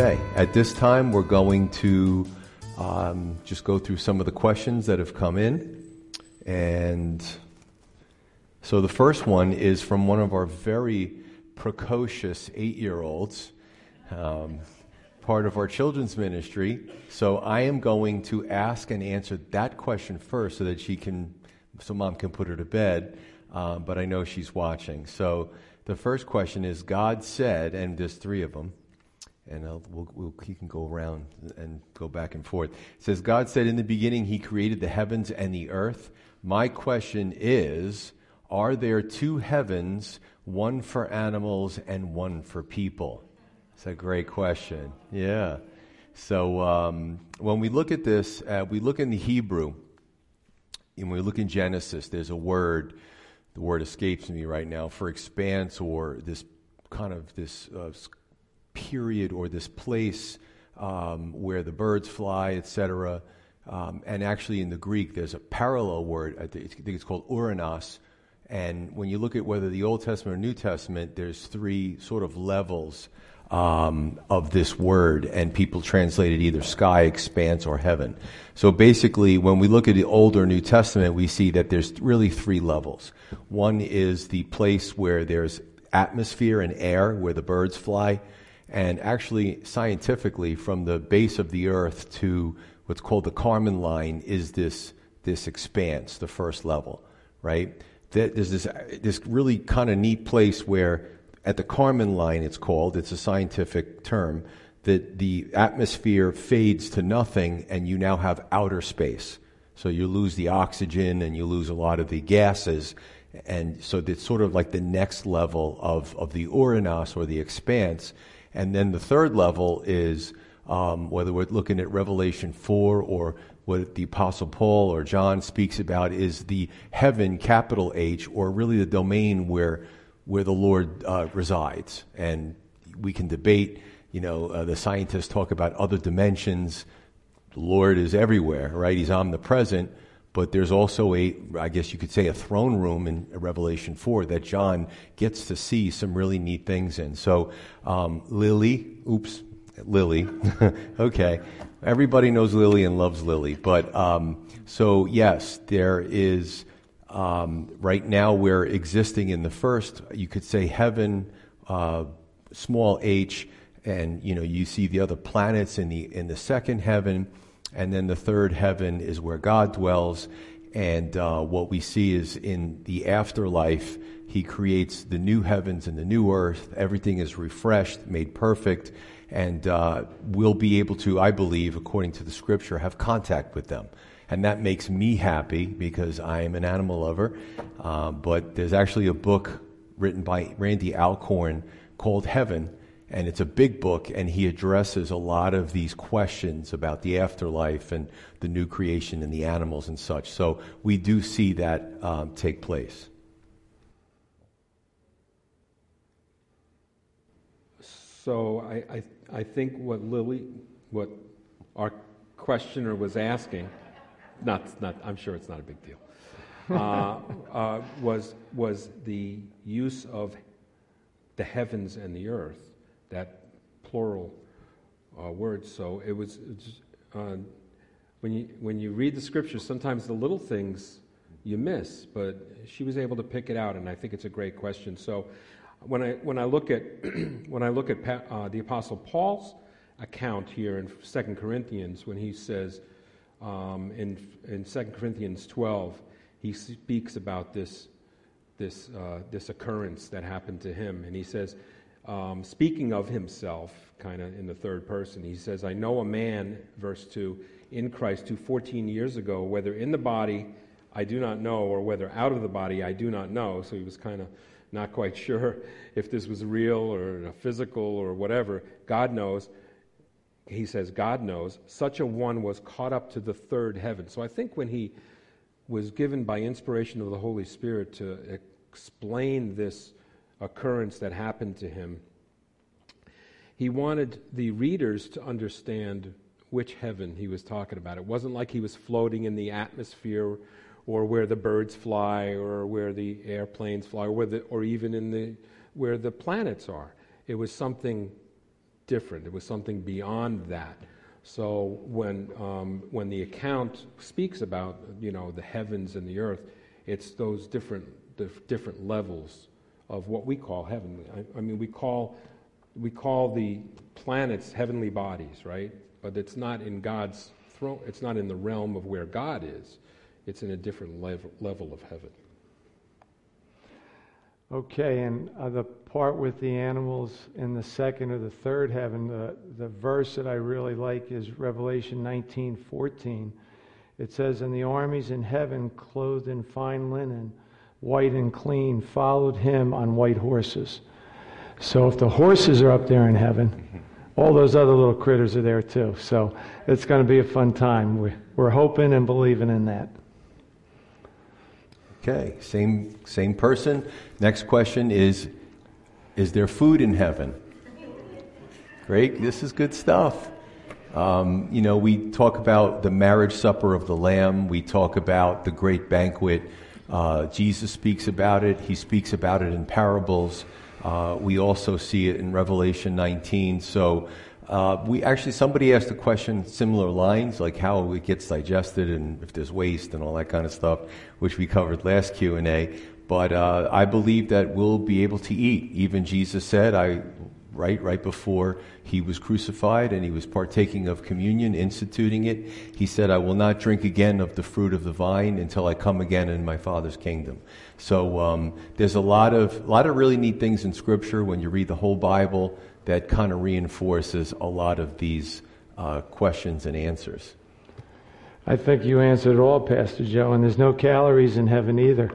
Okay, at this time we're going to um, just go through some of the questions that have come in. And so the first one is from one of our very precocious eight year olds, um, part of our children's ministry. So I am going to ask and answer that question first so that she can, so mom can put her to bed. Uh, but I know she's watching. So the first question is God said, and there's three of them and we'll, we'll, he can go around and go back and forth. It says, God said in the beginning, He created the heavens and the earth. My question is, are there two heavens, one for animals and one for people? It's a great question. Yeah. So um, when we look at this, uh, we look in the Hebrew, and we look in Genesis, there's a word, the word escapes me right now, for expanse or this kind of this uh, period or this place um, where the birds fly, etc. Um, and actually, in the Greek, there's a parallel word. I think it's called uranos. And when you look at whether the Old Testament or New Testament, there's three sort of levels um, of this word, and people translate it either sky, expanse, or heaven. So basically, when we look at the Old or New Testament, we see that there's really three levels. One is the place where there's atmosphere and air, where the birds fly. And actually, scientifically, from the base of the Earth to what's called the Kármán line is this, this expanse, the first level, right? There's this, this really kind of neat place where, at the Kármán line, it's called, it's a scientific term, that the atmosphere fades to nothing and you now have outer space. So you lose the oxygen and you lose a lot of the gases. And so it's sort of like the next level of, of the Uranos or the expanse. And then the third level is um, whether we're looking at Revelation 4 or what the Apostle Paul or John speaks about is the heaven, capital H, or really the domain where, where the Lord uh, resides. And we can debate, you know, uh, the scientists talk about other dimensions. The Lord is everywhere, right? He's omnipresent but there's also a, I guess you could say, a throne room in Revelation 4 that John gets to see some really neat things in. So, um, Lily, oops, Lily, okay. Everybody knows Lily and loves Lily. But, um, so yes, there is, um, right now we're existing in the first, you could say heaven, uh, small h, and, you know, you see the other planets in the, in the second heaven and then the third heaven is where God dwells. And uh, what we see is in the afterlife, He creates the new heavens and the new earth. Everything is refreshed, made perfect, and uh, we'll be able to, I believe, according to the scripture, have contact with them. And that makes me happy because I am an animal lover. Uh, but there's actually a book written by Randy Alcorn called Heaven and it's a big book, and he addresses a lot of these questions about the afterlife and the new creation and the animals and such. So we do see that um, take place. So I, I, I think what Lily, what our questioner was asking, not, not, I'm sure it's not a big deal, uh, uh, was, was the use of the heavens and the earth that plural uh, word. So it was, uh, when, you, when you read the scriptures, sometimes the little things you miss, but she was able to pick it out, and I think it's a great question. So when I, when I look at, when I look at uh, the Apostle Paul's account here in 2 Corinthians, when he says um, in, in 2 Corinthians 12, he speaks about this, this, uh, this occurrence that happened to him, and he says, um, speaking of himself, kind of in the third person, he says, I know a man, verse 2, in Christ who 14 years ago, whether in the body I do not know, or whether out of the body I do not know. So he was kind of not quite sure if this was real or physical or whatever. God knows. He says, God knows. Such a one was caught up to the third heaven. So I think when he was given by inspiration of the Holy Spirit to explain this occurrence that happened to him, he wanted the readers to understand which heaven he was talking about. It wasn't like he was floating in the atmosphere or where the birds fly or where the airplanes fly or, the, or even in the, where the planets are. It was something different. It was something beyond that. So when, um, when the account speaks about you know, the heavens and the earth, it's those different, the different levels of what we call heavenly. I, I mean, we call, we call the planets heavenly bodies, right? but it's not in God's throne, it's not in the realm of where God is. It's in a different level, level of heaven. Okay, and uh, the part with the animals in the second or the third heaven, the, the verse that I really like is Revelation 19 14. It says, And the armies in heaven, clothed in fine linen, white and clean, followed him on white horses. So if the horses are up there in heaven, all those other little critters are there too. So it's going to be a fun time. We're, hoping and believing in that. Okay, same same person. Next question is is there food in heaven? Great, this is good stuff. Um, you know, we talk about the marriage supper of the Lamb. We talk about the great banquet. Uh, Jesus speaks about it. He speaks about it in parables. Uh, we also see it in Revelation 19. So uh, we actually somebody asked a question similar lines, like how it gets digested and if there's waste and all that kind of stuff, which we covered last Q and A. But uh, I believe that we'll be able to eat. Even Jesus said, "I." Right, right before he was crucified and he was partaking of communion, instituting it, he said, "I will not drink again of the fruit of the vine until I come again in my Father's kingdom." So um, there's a lot of a lot of really neat things in Scripture when you read the whole Bible that kind of reinforces a lot of these uh, questions and answers. I think you answered it all, Pastor Joe, and there's no calories in heaven either.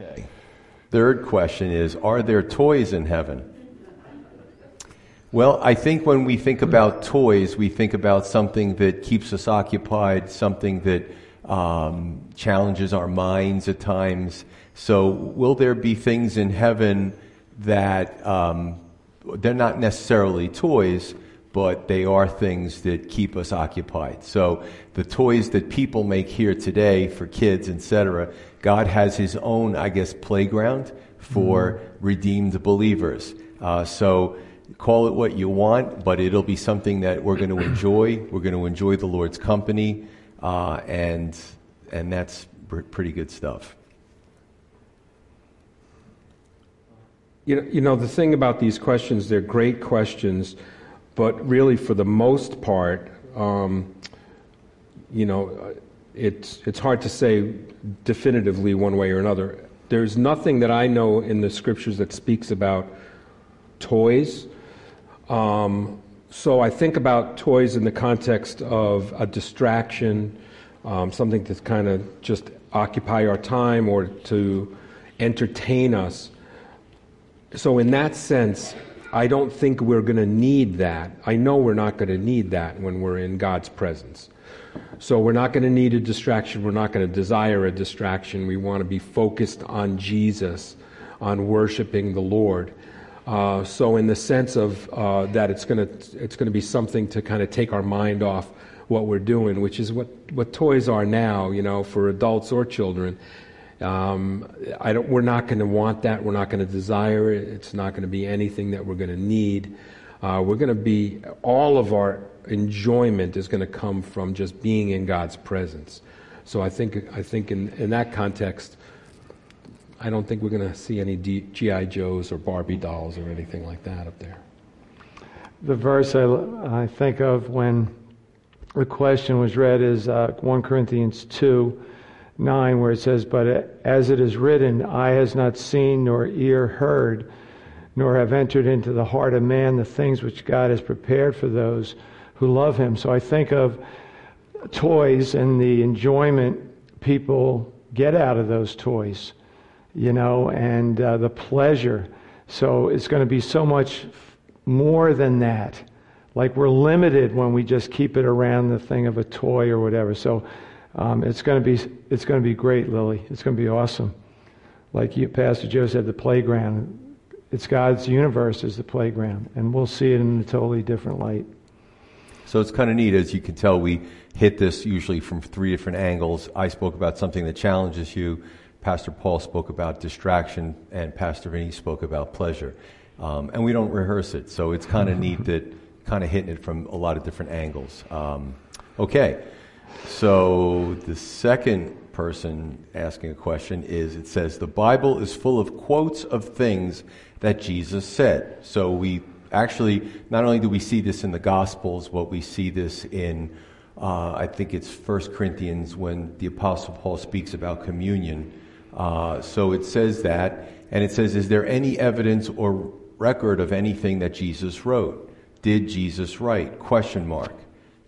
Okay. Third question is Are there toys in heaven? Well, I think when we think about toys, we think about something that keeps us occupied, something that um, challenges our minds at times. So, will there be things in heaven that um, they're not necessarily toys, but they are things that keep us occupied? So, the toys that people make here today for kids, etc., God has His own, I guess, playground for mm-hmm. redeemed believers. Uh, so, Call it what you want, but it'll be something that we're going to enjoy. We're going to enjoy the Lord's company, uh, and and that's pretty good stuff. You know, you know, the thing about these questions, they're great questions, but really, for the most part, um, you know, it's, it's hard to say definitively one way or another. There's nothing that I know in the scriptures that speaks about toys um, so I think about toys in the context of a distraction, um, something to kind of just occupy our time or to entertain us. So, in that sense, I don't think we're going to need that. I know we're not going to need that when we're in God's presence. So, we're not going to need a distraction. We're not going to desire a distraction. We want to be focused on Jesus, on worshiping the Lord. Uh, so, in the sense of uh, that, it's going to it's going to be something to kind of take our mind off what we're doing, which is what what toys are now, you know, for adults or children. Um, I don't, we're not going to want that. We're not going to desire it. It's not going to be anything that we're going to need. Uh, we're going to be all of our enjoyment is going to come from just being in God's presence. So I think I think in, in that context, I don't think we're going to see any G.I. Joes or Barbie dolls or anything like that up there. The verse I, I think of when the question was read is uh, 1 Corinthians 2 9, where it says, But as it is written, eye has not seen, nor ear heard, nor have entered into the heart of man the things which God has prepared for those who love him. So I think of toys and the enjoyment people get out of those toys, you know, and uh, the pleasure. So it's going to be so much more than that. Like we're limited when we just keep it around the thing of a toy or whatever. So um, it's going to be it's going to be great, Lily. It's going to be awesome. Like you, Pastor Joe said, the playground. It's God's universe is the playground, and we'll see it in a totally different light. So it's kind of neat, as you can tell, we hit this usually from three different angles. I spoke about something that challenges you. Pastor Paul spoke about distraction, and Pastor Vinny spoke about pleasure. Um, and we don't rehearse it, so it's kind of neat that kind of hitting it from a lot of different angles. Um, okay, so the second person asking a question is it says, The Bible is full of quotes of things that Jesus said. So we actually, not only do we see this in the Gospels, but we see this in, uh, I think it's 1 Corinthians when the Apostle Paul speaks about communion. Uh, so it says that, and it says, Is there any evidence or record of anything that Jesus wrote? Did Jesus write? Question mark.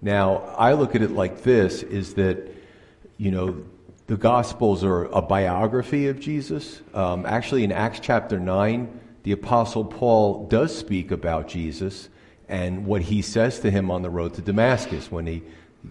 Now, I look at it like this is that, you know, the Gospels are a biography of Jesus. Um, actually, in Acts chapter 9, the Apostle Paul does speak about Jesus and what he says to him on the road to Damascus when he,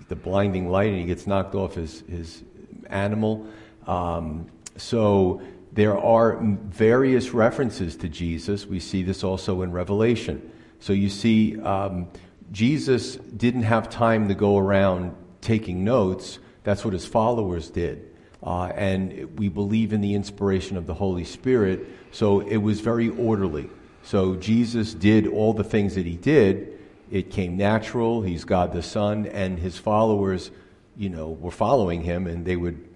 the blinding light and he gets knocked off his, his animal. Um, so there are various references to Jesus. We see this also in Revelation. So you see, um, Jesus didn't have time to go around taking notes. That's what his followers did. Uh, and we believe in the inspiration of the Holy Spirit, so it was very orderly. So Jesus did all the things that he did. It came natural. He's God the Son, and his followers, you know, were following him, and they would,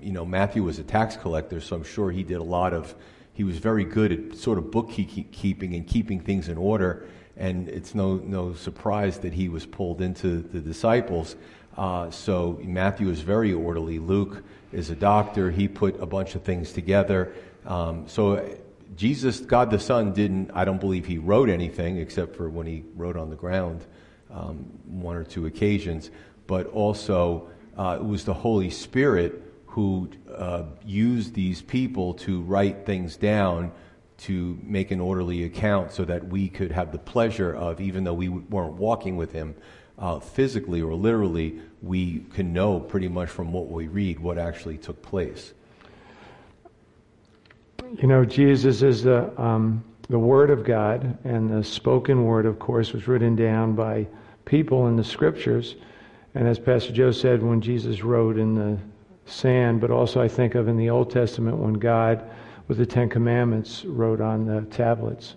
you know, Matthew was a tax collector, so I'm sure he did a lot of. He was very good at sort of bookkeeping and keeping things in order, and it's no no surprise that he was pulled into the disciples. Uh, so Matthew is very orderly. Luke is a doctor. He put a bunch of things together. Um, so Jesus, God the Son, didn't, I don't believe he wrote anything except for when he wrote on the ground um, one or two occasions. But also, uh, it was the Holy Spirit who uh, used these people to write things down to make an orderly account so that we could have the pleasure of, even though we weren't walking with him, uh, physically or literally, we can know pretty much from what we read what actually took place. You know, Jesus is the, um, the Word of God, and the spoken Word, of course, was written down by people in the Scriptures. And as Pastor Joe said, when Jesus wrote in the sand, but also I think of in the Old Testament when God, with the Ten Commandments, wrote on the tablets.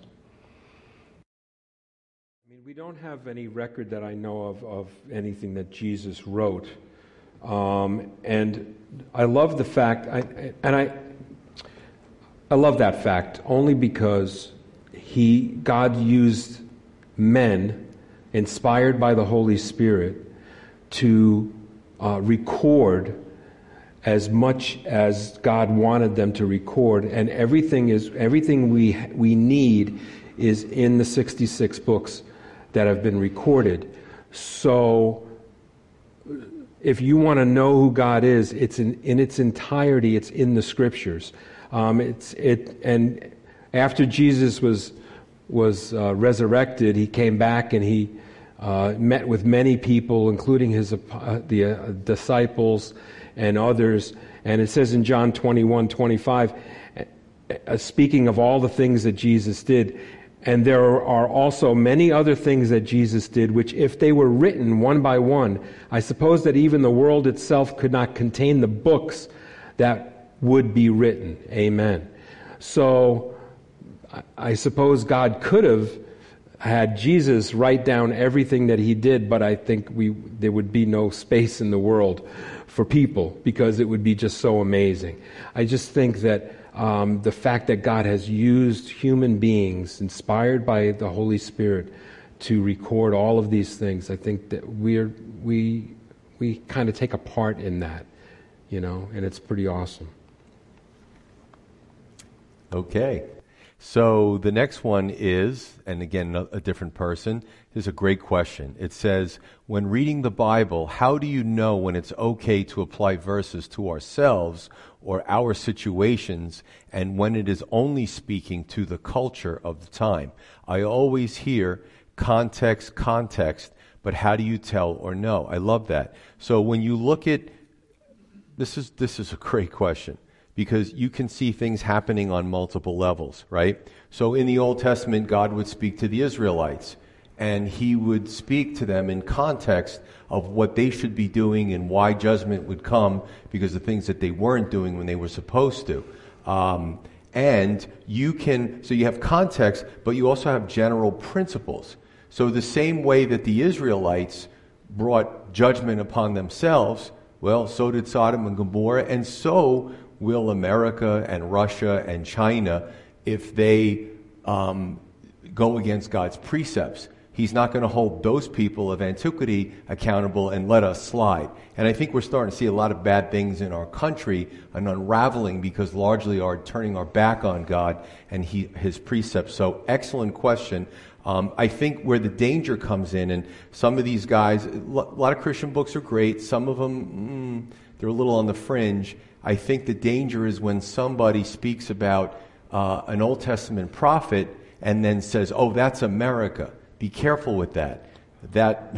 I mean, we don't have any record that I know of of anything that Jesus wrote. Um, and I love the fact, I, and I, I love that fact only because he, God used men inspired by the Holy Spirit to uh, record as much as God wanted them to record, and everything is everything we we need is in the 66 books that have been recorded. So, if you want to know who God is, it's in, in its entirety, it's in the scriptures. Um, it's, it, and after Jesus was, was uh, resurrected, he came back and he uh, met with many people, including his, uh, the uh, disciples and others. And it says in John 21 25, uh, speaking of all the things that Jesus did, and there are also many other things that Jesus did, which, if they were written one by one, I suppose that even the world itself could not contain the books that would be written. Amen. So, I suppose God could have had Jesus write down everything that he did, but I think we, there would be no space in the world for people because it would be just so amazing. I just think that um, the fact that God has used human beings inspired by the Holy Spirit to record all of these things, I think that we're, we, we kind of take a part in that, you know, and it's pretty awesome. Okay. So the next one is, and again, a, a different person, This is a great question. It says, when reading the Bible, how do you know when it's okay to apply verses to ourselves or our situations and when it is only speaking to the culture of the time? I always hear context, context, but how do you tell or know? I love that. So when you look at this is this is a great question because you can see things happening on multiple levels, right? So in the Old Testament, God would speak to the Israelites, and he would speak to them in context of what they should be doing and why judgment would come because of things that they weren't doing when they were supposed to. Um, and you can, so you have context, but you also have general principles. So the same way that the Israelites brought judgment upon themselves, well, so did Sodom and Gomorrah, and so will America and Russia and China if they um, go against God's precepts. He's not going to hold those people of antiquity accountable and let us slide. And I think we're starting to see a lot of bad things in our country and unraveling because largely are turning our back on God and he, His precepts. So, excellent question. Um, I think where the danger comes in, and some of these guys, a lot of Christian books are great. Some of them, mm, they're a little on the fringe. I think the danger is when somebody speaks about uh, an Old Testament prophet and then says, "Oh, that's America." Be careful with that. That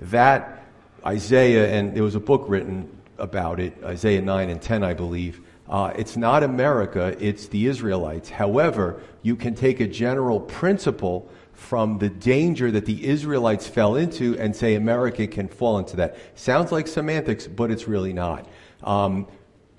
that Isaiah and there was a book written about it, Isaiah nine and ten, I believe. Uh, it's not America; it's the Israelites. However, you can take a general principle from the danger that the Israelites fell into and say America can fall into that. Sounds like semantics, but it's really not. Um,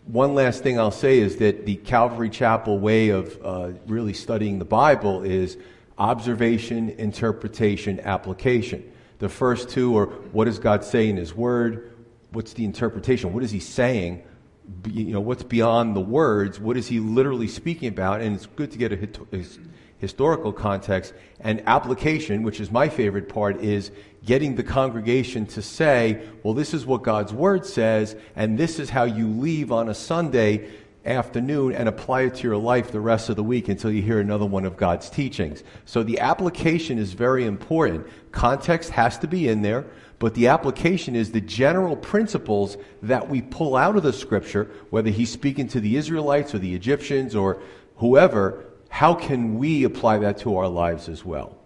one last thing I'll say is that the Calvary Chapel way of uh, really studying the Bible is observation, interpretation, application. The first two are what does God say in His Word? What's the interpretation? What is He saying? You know, what's beyond the words? What is He literally speaking about? And it's good to get a historical context. And application, which is my favorite part, is getting the congregation to say, well, this is what God's Word says, and this is how you leave on a Sunday afternoon and apply it to your life the rest of the week until you hear another one of God's teachings. So the application is very important. Context has to be in there, but the application is the general principles that we pull out of the scripture, whether he's speaking to the Israelites or the Egyptians or whoever, how can we apply that to our lives as well?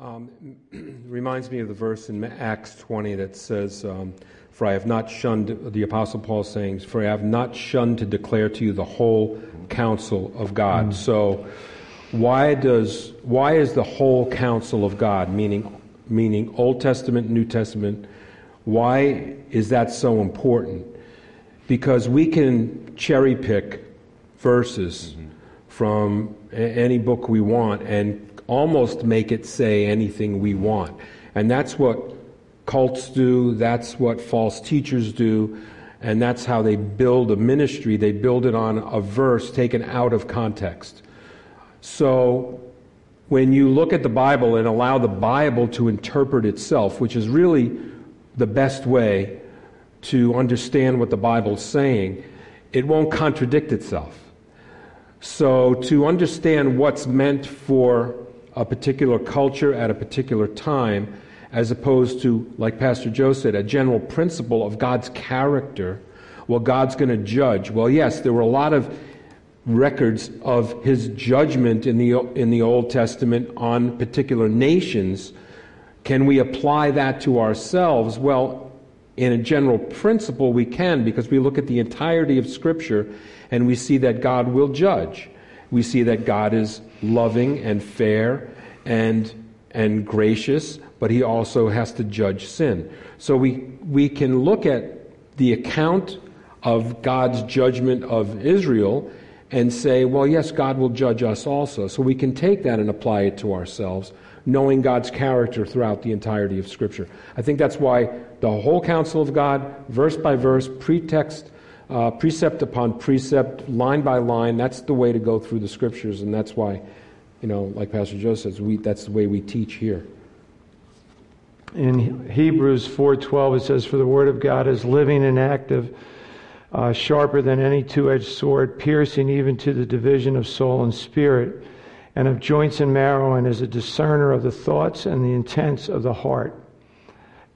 Um, reminds me of the verse in Acts 20 that says, um, For I have not shunned, the Apostle Paul saying, For I have not shunned to declare to you the whole counsel of God. Mm. So, why, does, why is the whole counsel of God, meaning, meaning Old Testament, New Testament, why is that so important? Because we can cherry pick verses mm-hmm. from a- any book we want and almost make it say anything we want. And that's what cults do, that's what false teachers do, and that's how they build a ministry. They build it on a verse taken out of context. So when you look at the Bible and allow the Bible to interpret itself, which is really the best way to understand what the Bible's saying, it won't contradict itself. So, to understand what's meant for a particular culture at a particular time, as opposed to, like Pastor Joe said, a general principle of God's character. Well, God's going to judge. Well, yes, there were a lot of records of his judgment in the, in the Old Testament on particular nations. Can we apply that to ourselves? Well, in a general principle, we can because we look at the entirety of Scripture and we see that God will judge. We see that God is loving and fair and, and gracious, but he also has to judge sin. So we, we can look at the account of God's judgment of Israel and say, well, yes, God will judge us also. So we can take that and apply it to ourselves, knowing God's character throughout the entirety of Scripture. I think that's why the whole counsel of God, verse by verse, pretext, uh, precept upon precept, line by line, that's the way to go through the Scriptures, and that's why you know, like Pastor Joe says, we, that's the way we teach here. In Hebrews 4:12 it says for the word of God is living and active uh, sharper than any two edged sword, piercing even to the division of soul and spirit, and of joints and marrow, and is a discerner of the thoughts and the intents of the heart.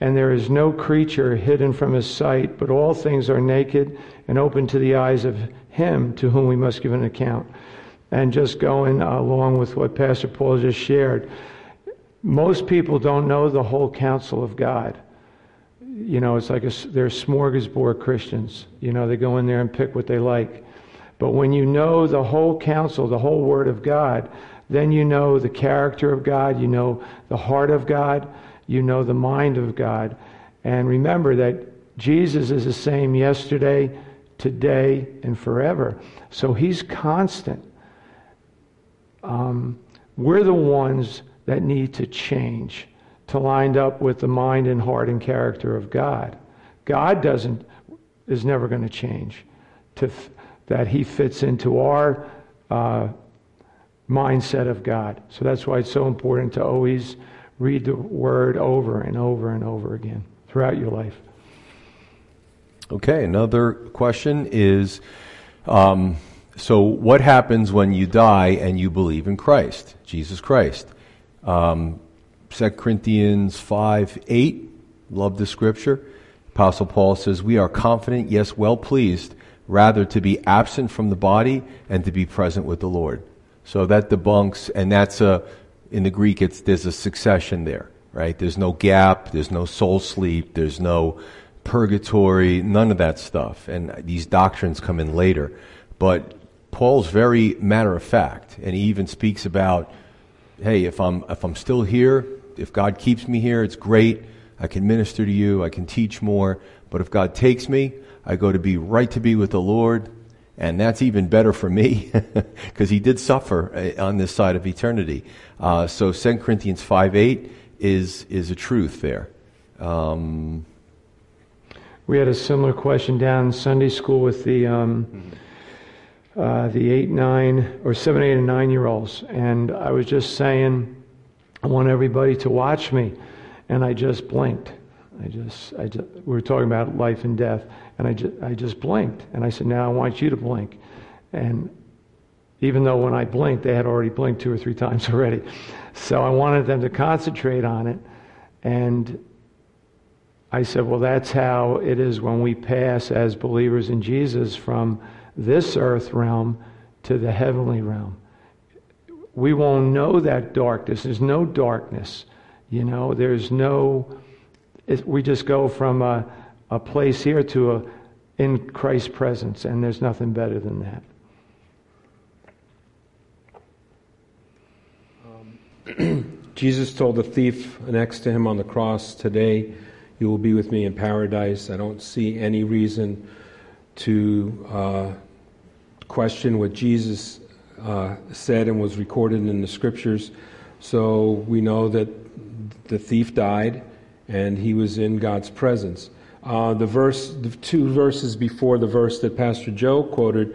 And there is no creature hidden from his sight, but all things are naked and open to the eyes of him to whom we must give an account. And just going along with what Pastor Paul just shared, most people don't know the whole counsel of God you know, it's like a, they're smorgasbord Christians. You know, they go in there and pick what they like. But when you know the whole counsel, the whole Word of God, then you know the character of God, you know the heart of God, you know the mind of God. And remember that Jesus is the same yesterday, today, and forever. So He's constant. Um, we're the ones that need to change to line up with the mind and heart and character of God. God doesn't is never going to change. To that He fits into our uh, mindset of God. So that's why it's so important to always read the Word over and over and over again throughout your life. Okay, another question is. Um, so, what happens when you die and you believe in Christ, Jesus Christ? Um, 2 Corinthians 5 8. Love the scripture. Apostle Paul says, We are confident, yes, well pleased, rather to be absent from the body and to be present with the Lord. So that debunks, and that's a, in the Greek, it's, there's a succession there, right? There's no gap, there's no soul sleep, there's no purgatory, none of that stuff. And these doctrines come in later. But Paul's very matter of fact, and he even speaks about, hey, if I'm, if I'm still here, if God keeps me here, it's great. I can minister to you. I can teach more. But if God takes me, I go to be right to be with the Lord. And that's even better for me because he did suffer uh, on this side of eternity. Uh, so 2 Corinthians 5 8 is, is a truth there. Um, we had a similar question down in Sunday school with the, um, uh, the 8, 9, or 7, 8, and 9 year olds. And I was just saying, I want everybody to watch me. And I just blinked. I just, I just, we were talking about life and death, and I just, I just blinked. And I said, now I want you to blink. And even though when I blinked, they had already blinked two or three times already. So I wanted them to concentrate on it. And I said, well, that's how it is when we pass as believers in Jesus from this earth realm to the heavenly realm we won't know that darkness. There's no darkness. You know, there's no, it, we just go from a, a place here to a, in Christ's presence, and there's nothing better than that. Um, Jesus told the thief next to him on the cross, Today you will be with me in paradise. I don't see any reason to uh, question what Jesus uh, said and was recorded in the scriptures. So we know that the thief died and he was in God's presence. Uh, the verse, the two verses before the verse that Pastor Joe quoted,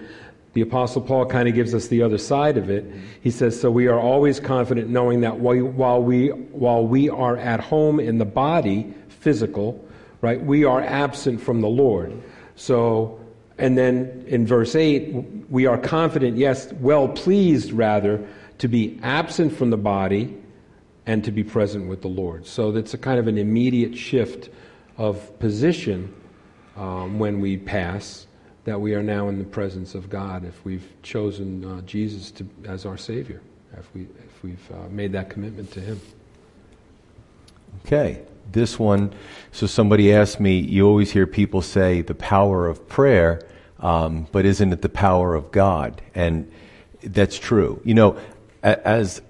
the Apostle Paul kind of gives us the other side of it. He says, "So we are always confident, knowing that while we while we are at home in the body, physical, right, we are absent from the Lord. So and then in verse 8, we are confident, yes, well pleased rather, to be absent from the body and to be present with the Lord. So that's a kind of an immediate shift of position um, when we pass, that we are now in the presence of God if we've chosen uh, Jesus to, as our Savior, if, we, if we've uh, made that commitment to Him. Okay, this one. So somebody asked me, you always hear people say the power of prayer. Um, but isn't it the power of God? And that's true. You know, as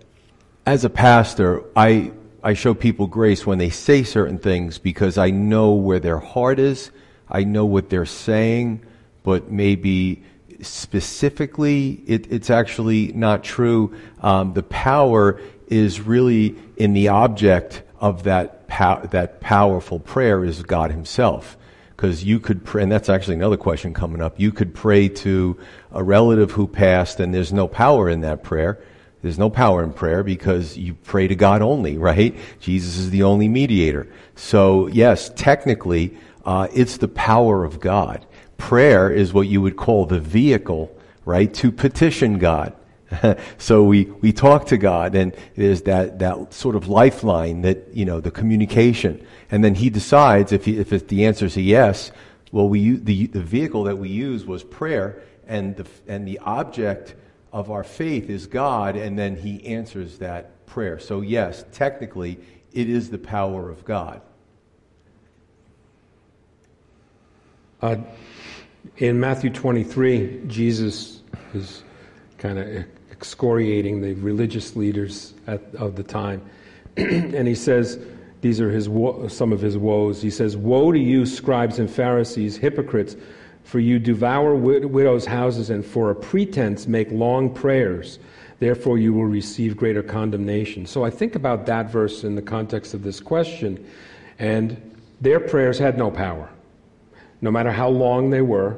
as a pastor, I I show people grace when they say certain things because I know where their heart is. I know what they're saying, but maybe specifically it, it's actually not true. Um, the power is really in the object of that pow- that powerful prayer is God Himself because you could pray, and that's actually another question coming up. You could pray to a relative who passed, and there's no power in that prayer. There's no power in prayer because you pray to God only, right? Jesus is the only mediator. So, yes, technically, uh, it's the power of God. prayer is what you would call the vehicle, right, to petition God. so we, we talk to God, and there's that, that sort of lifeline that, you know, the communication. And then He decides if, he, if the answer is a yes, well, we, the, the vehicle that we use was prayer, and the, and the object of our faith is God, and then He answers that prayer. So, yes, technically, it is the power of God. Uh, in Matthew 23, Jesus is kind of excoriating the religious leaders at, of the time. and he says, these are his wo- some of his woes. He says, Woe to you, scribes and Pharisees, hypocrites, for you devour wid- widows' houses and for a pretense make long prayers. Therefore, you will receive greater condemnation. So I think about that verse in the context of this question, and their prayers had no power. No matter how long they were,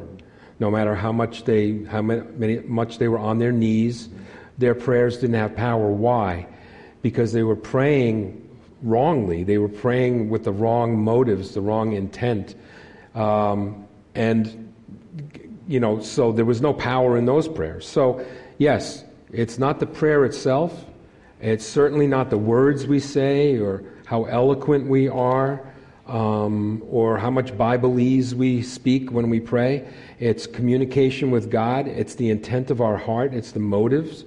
no matter how much they, how many, much they were on their knees, their prayers didn't have power. Why? Because they were praying wrongly. They were praying with the wrong motives, the wrong intent. Um, and, you know, so there was no power in those prayers. So, yes, it's not the prayer itself. It's certainly not the words we say or how eloquent we are um, or how much Bibleese we speak when we pray. It's communication with God. It's the intent of our heart. It's the motives.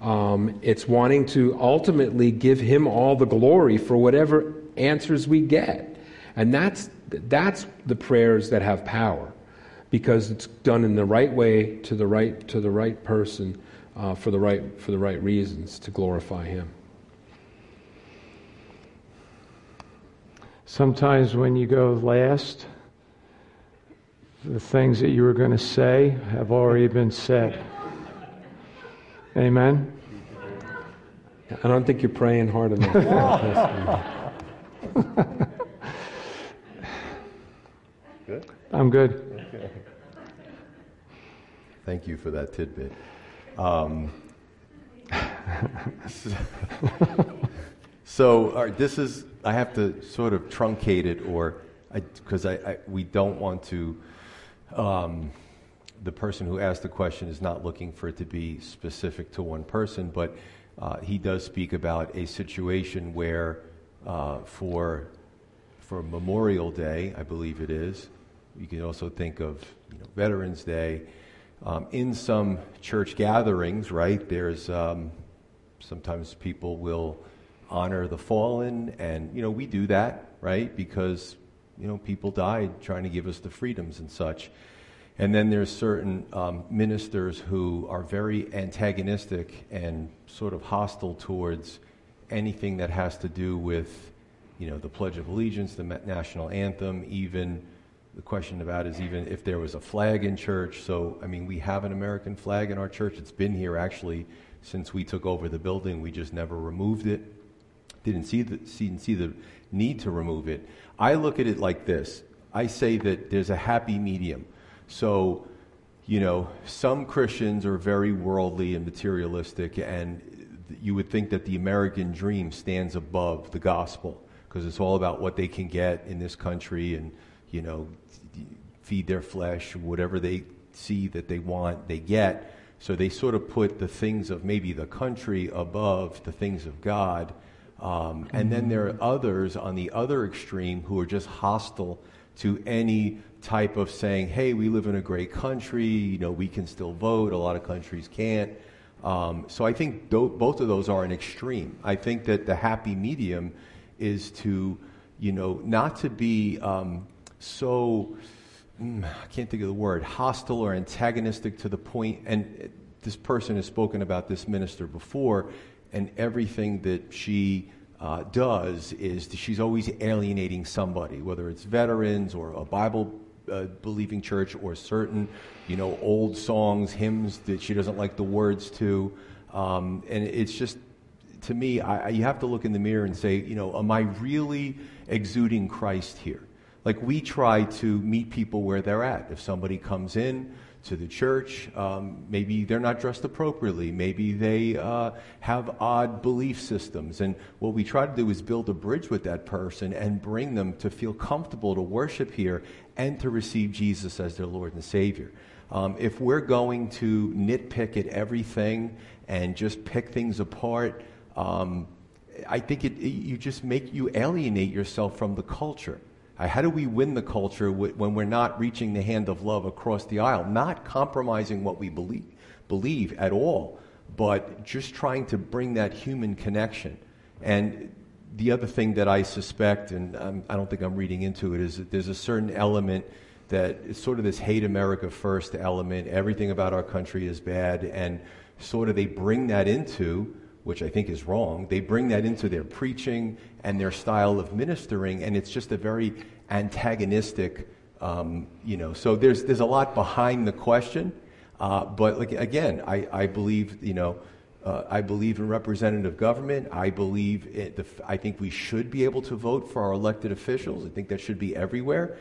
Um, it's wanting to ultimately give Him all the glory for whatever answers we get. And that's, that's the prayers that have power because it's done in the right way to the right, to the right person uh, for, the right, for the right reasons to glorify Him. Sometimes when you go last, the things that you were going to say have already been said. Amen? I don't think you're praying hard enough. good? I'm good. Thank you for that tidbit. Um, so, this is, I have to sort of truncate it, or because I, I, we don't want to um, the person who asked the question is not looking for it to be specific to one person, but uh, he does speak about a situation where uh, for for Memorial Day, I believe it is. You can also think of you know, Veterans Day. Um, in some church gatherings, right? There's um, sometimes people will honor the fallen, and you know we do that, right? Because you know people died trying to give us the freedoms and such. And then there's certain um, ministers who are very antagonistic and sort of hostile towards anything that has to do with, you know, the Pledge of Allegiance, the national anthem, even the question about is even if there was a flag in church. So, I mean, we have an American flag in our church. It's been here actually since we took over the building. We just never removed it. Didn't see the, see, see the need to remove it. I look at it like this. I say that there's a happy medium. So, you know, some Christians are very worldly and materialistic, and you would think that the American dream stands above the gospel because it's all about what they can get in this country and, you know, feed their flesh, whatever they see that they want, they get. So they sort of put the things of maybe the country above the things of God. Um, and then there are others on the other extreme who are just hostile to any type of saying, hey, we live in a great country, you know, we can still vote, a lot of countries can't. Um, so I think th- both of those are an extreme. I think that the happy medium is to, you know, not to be um, so, mm, I can't think of the word, hostile or antagonistic to the point, and this person has spoken about this minister before, and everything that she uh, does is she's always alienating somebody, whether it's veterans or a Bible uh, believing church or certain, you know, old songs, hymns that she doesn't like the words to. Um, and it's just, to me, I, you have to look in the mirror and say, you know, am I really exuding Christ here? Like we try to meet people where they're at. If somebody comes in to the church. Um, maybe they're not dressed appropriately. Maybe they uh, have odd belief systems. And what we try to do is build a bridge with that person and bring them to feel comfortable to worship here and to receive Jesus as their Lord and Savior. Um, if we're going to nitpick at everything and just pick things apart, um, I think it, it, you just make you alienate yourself from the culture. How do we win the culture when we're not reaching the hand of love across the aisle? Not compromising what we believe, believe at all, but just trying to bring that human connection. And the other thing that I suspect, and I'm, I do not think I'm reading into it, is that there's a certain element that is sort of this hate America first element. Everything about our country is bad, and sort of they bring that into which I think is wrong. They bring that into their preaching and their style of ministering, and it's just a very antagonistic, um, you know. So there's there's a lot behind the question, uh, but like, again, I, I believe you know. Uh, I believe in representative government. I believe the, I think we should be able to vote for our elected officials. I think that should be everywhere.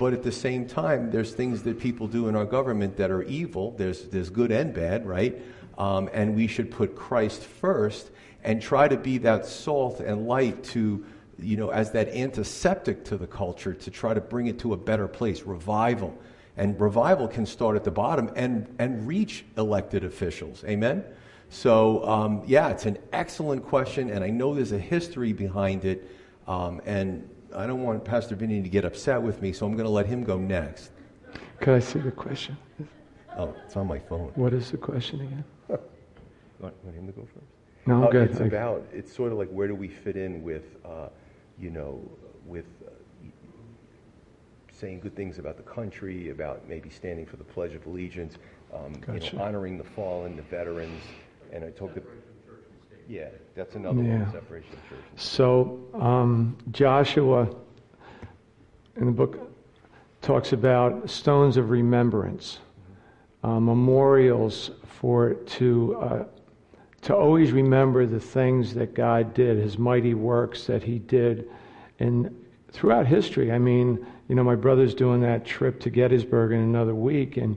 But at the same time, there's things that people do in our government that are evil. There's, there's good and bad, right? Um, and we should put Christ first and try to be that salt and light to, you know, as that antiseptic to the culture to try to bring it to a better place, revival. And revival can start at the bottom and, and reach elected officials. Amen? So, um, yeah, it's an excellent question, and I know there's a history behind it. Um, and I don't want Pastor Vinny to get upset with me, so I'm going to let him go next. Can I see the question? Oh, it's on my phone. What is the question again? want, want him to go first? No, uh, good. It's about, it's sort of like where do we fit in with, uh, you know, with uh, saying good things about the country, about maybe standing for the Pledge of Allegiance, um, gotcha. you know, honoring the fallen, the veterans, and I talked about. Yeah, that's another yeah. one, separation of church. So um, Joshua in the book talks about stones of remembrance, mm-hmm. uh, memorials for to uh, to always remember the things that God did, his mighty works that he did. And throughout history, I mean, you know, my brother's doing that trip to Gettysburg in another week, and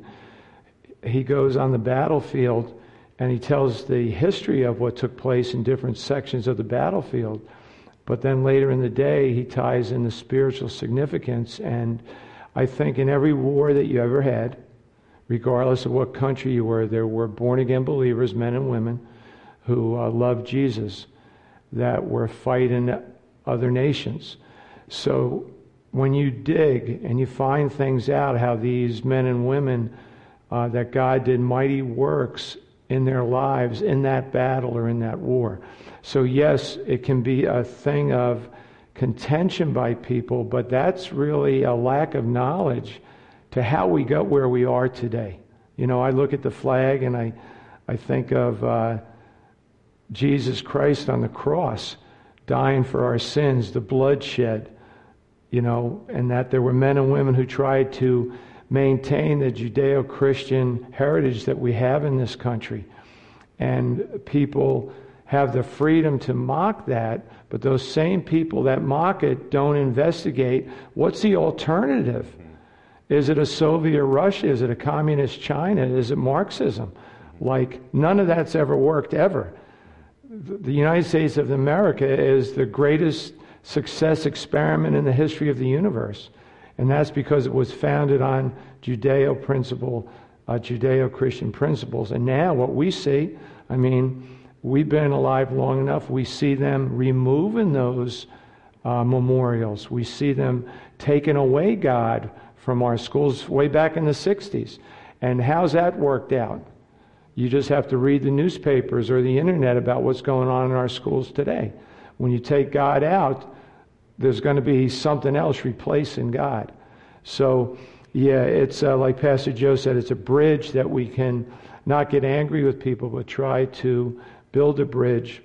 he goes on the battlefield and he tells the history of what took place in different sections of the battlefield. But then later in the day, he ties in the spiritual significance. And I think in every war that you ever had, regardless of what country you were, there were born again believers, men and women, who uh, loved Jesus that were fighting other nations. So when you dig and you find things out, how these men and women uh, that God did mighty works in their lives in that battle or in that war. So, yes, it can be a thing of contention by people, but that's really a lack of knowledge to how we got where we are today. You know, I look at the flag and I, I think of. Uh, Jesus Christ on the cross, dying for our sins, the bloodshed, you know, and that there were men and women who tried to maintain the Judeo Christian heritage that we have in this country. And people have the freedom to mock that, but those same people that mock it don't investigate what's the alternative? Is it a Soviet Russia? Is it a communist China? Is it Marxism? Like, none of that's ever worked ever the United States of America is the greatest success experiment in the history of the universe. And that's because it was founded on Judeo principle, uh, Judeo Christian principles. And now what we see, I mean, we've been alive long enough, we see them removing those uh, memorials. We see them taking away God from our schools way back in the 60s. And how's that worked out? You just have to read the newspapers or the internet about what's going on in our schools today. When you take God out, there's going to be something else replacing God. So, yeah, it's uh, like Pastor Joe said, it's a bridge that we can not get angry with people, but try to build a bridge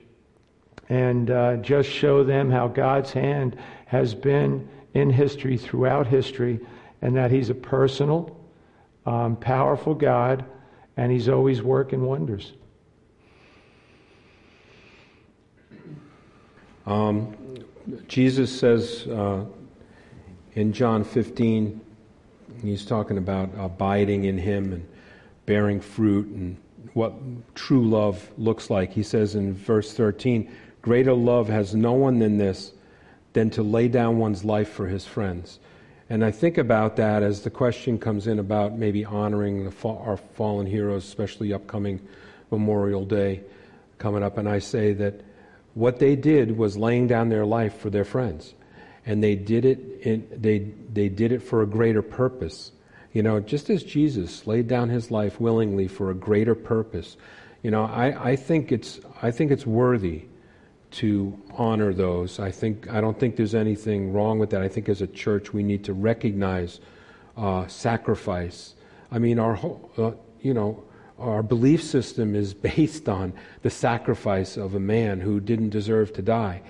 and uh, just show them how God's hand has been in history, throughout history, and that He's a personal, um, powerful God and He's always working wonders. Um, Jesus says uh, in John 15, he's talking about abiding in Him and bearing fruit and what true love looks like. He says in verse 13, Greater love has no one than this, than to lay down one's life for his friends. And I think about that as the question comes in about maybe honoring fa- our fallen heroes, especially upcoming Memorial Day coming up. And I say that what they did was laying down their life for their friends. And they did it, in, they, they did it for a greater purpose. You know, just as Jesus laid down his life willingly for a greater purpose, you know, I, I, think, it's, I think it's worthy to honor those. I think I don't think there's anything wrong with that. I think as a church we need to recognize uh, sacrifice. I mean, our whole, uh, you know, our belief system is based on the sacrifice of a man who didn't deserve to die,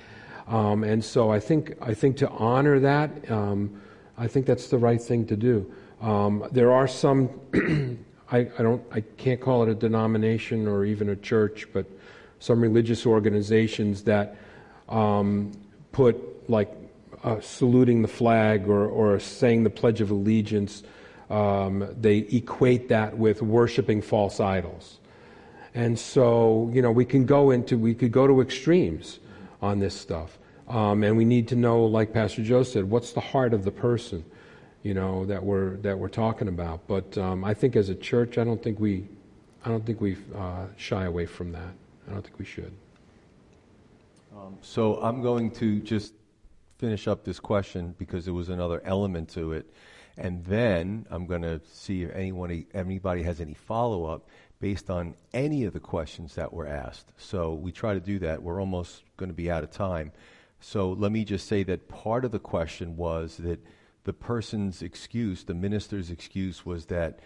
um, and so I think I think to honor that, um, I think that's the right thing to do. Um, there are some. I, I don't. I can't call it a denomination or even a church, but some religious organizations that um, put like uh, saluting the flag or, or saying the Pledge of Allegiance, um, they equate that with worshiping false idols. And so, you know, we can go into, we could go to extremes on this stuff. Um, and we need to know, like Pastor Joe said, what's the heart of the person, you know, that we're, that we're talking about. But um, I think as a church, I don't think we, I don't think we uh, shy away from that. I don't think we should. Um, so I'm going to just finish up this question because there was another element to it. And then I'm going to see if anyone, anybody has any follow up based on any of the questions that were asked. So we try to do that. We're almost going to be out of time. So let me just say that part of the question was that the person's excuse, the minister's excuse, was that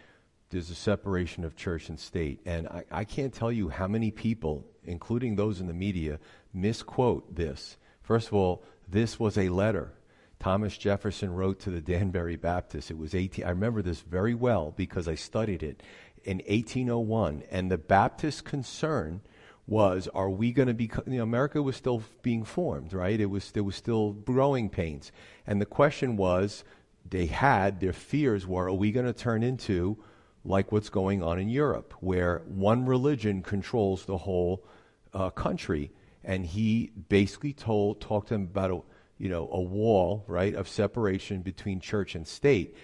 there's a separation of church and state. And I, I can't tell you how many people including those in the media, misquote this. First of all, this was a letter Thomas Jefferson wrote to the Danbury Baptists. It was 18, I remember this very well because I studied it in 1801. And the Baptist concern was, are we going to be, you know, America was still being formed, right? It was, there was still growing pains. And the question was, they had, their fears were, are we going to turn into like what's going on in Europe, where one religion controls the whole uh, country. And he basically told, talked to him about a, you know, a wall, right, of separation between church and state.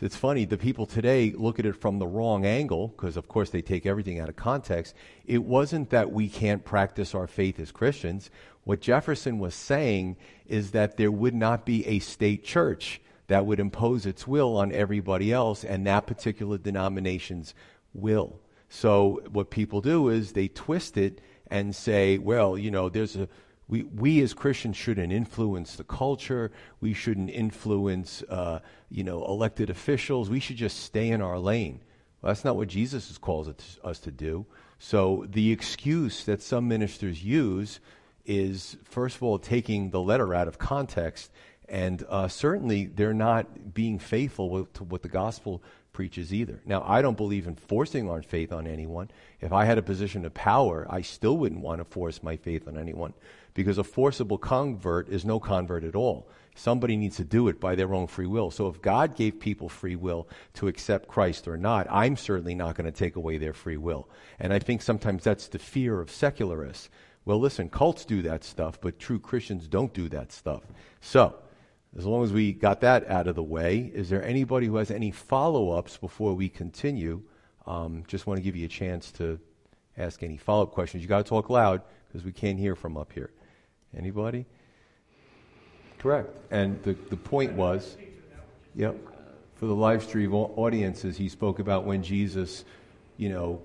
It's funny, the people today look at it from the wrong angle, because of course they take everything out of context. It wasn't that we can't practice our faith as Christians. What Jefferson was saying is that there would not be a state church that would impose its will on everybody else, and that particular denomination's will. So what people do is they twist it and say, well, you know, there's a we, we as Christians shouldn't influence the culture. We shouldn't influence, uh, you know, elected officials. We should just stay in our lane. Well, that's not what Jesus called us to do. So the excuse that some ministers use is, first of all, taking the letter out of context and uh, certainly, they're not being faithful to what the gospel preaches either. Now, I don't believe in forcing our faith on anyone. If I had a position of power, I still wouldn't want to force my faith on anyone because a forcible convert is no convert at all. Somebody needs to do it by their own free will. So if God gave people free will to accept Christ or not, I'm certainly not going to take away their free will. And I think sometimes that's the fear of secularists. Well, listen, cults do that stuff, but true Christians don't do that stuff. So, as long as we got that out of the way, is there anybody who has any follow ups before we continue? Um, just want to give you a chance to ask any follow up questions. You got to talk loud because we can't hear from up here. Anybody? Correct. And the, the point was, yep, for the live stream audiences, he spoke about when Jesus, you know,